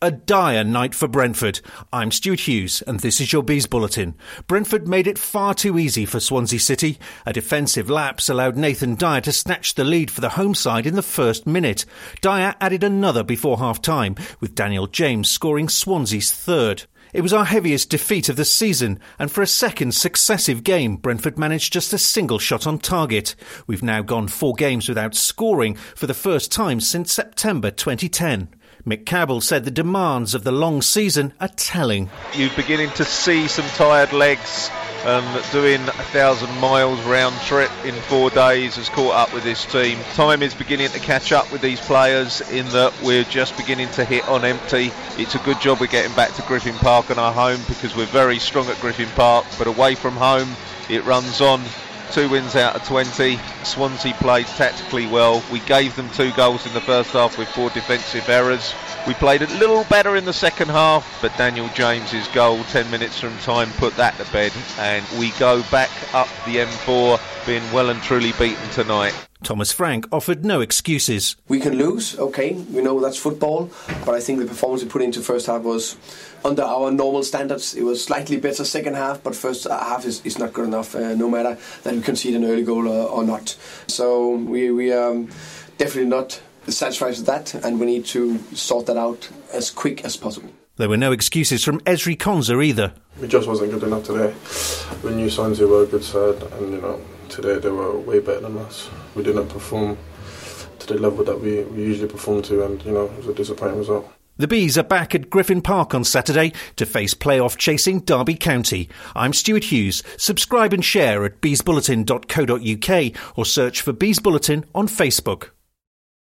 A dire night for Brentford. I'm Stuart Hughes, and this is your Bees Bulletin. Brentford made it far too easy for Swansea City. A defensive lapse allowed Nathan Dyer to snatch the lead for the home side in the first minute. Dyer added another before half time, with Daniel James scoring Swansea's third. It was our heaviest defeat of the season, and for a second successive game, Brentford managed just a single shot on target. We've now gone four games without scoring for the first time since September 2010. Mick Cabell said the demands of the long season are telling. You're beginning to see some tired legs and doing a thousand miles round trip in four days has caught up with this team. Time is beginning to catch up with these players in that we're just beginning to hit on empty. It's a good job we're getting back to Griffin Park and our home because we're very strong at Griffin Park, but away from home it runs on. Two wins out of 20. Swansea played tactically well. We gave them two goals in the first half with four defensive errors. We played a little better in the second half, but Daniel James's goal 10 minutes from time put that to bed, and we go back up the M4 being well and truly beaten tonight. Thomas Frank offered no excuses. We can lose, okay, we know that's football, but I think the performance we put into first half was under our normal standards. It was slightly better second half, but first half is, is not good enough, uh, no matter that we concede an early goal or, or not. So we, we are um, definitely not satisfied with that, and we need to sort that out as quick as possible. There were no excuses from Ezri Konsa either. We just wasn't good enough today. We knew Swansea were a good side, and you know today they were way better than us. We didn't perform to the level that we, we usually perform to, and you know it was a disappointing result. The Bees are back at Griffin Park on Saturday to face playoff chasing Derby County. I'm Stuart Hughes. Subscribe and share at beesbulletin.co.uk or search for Bees Bulletin on Facebook.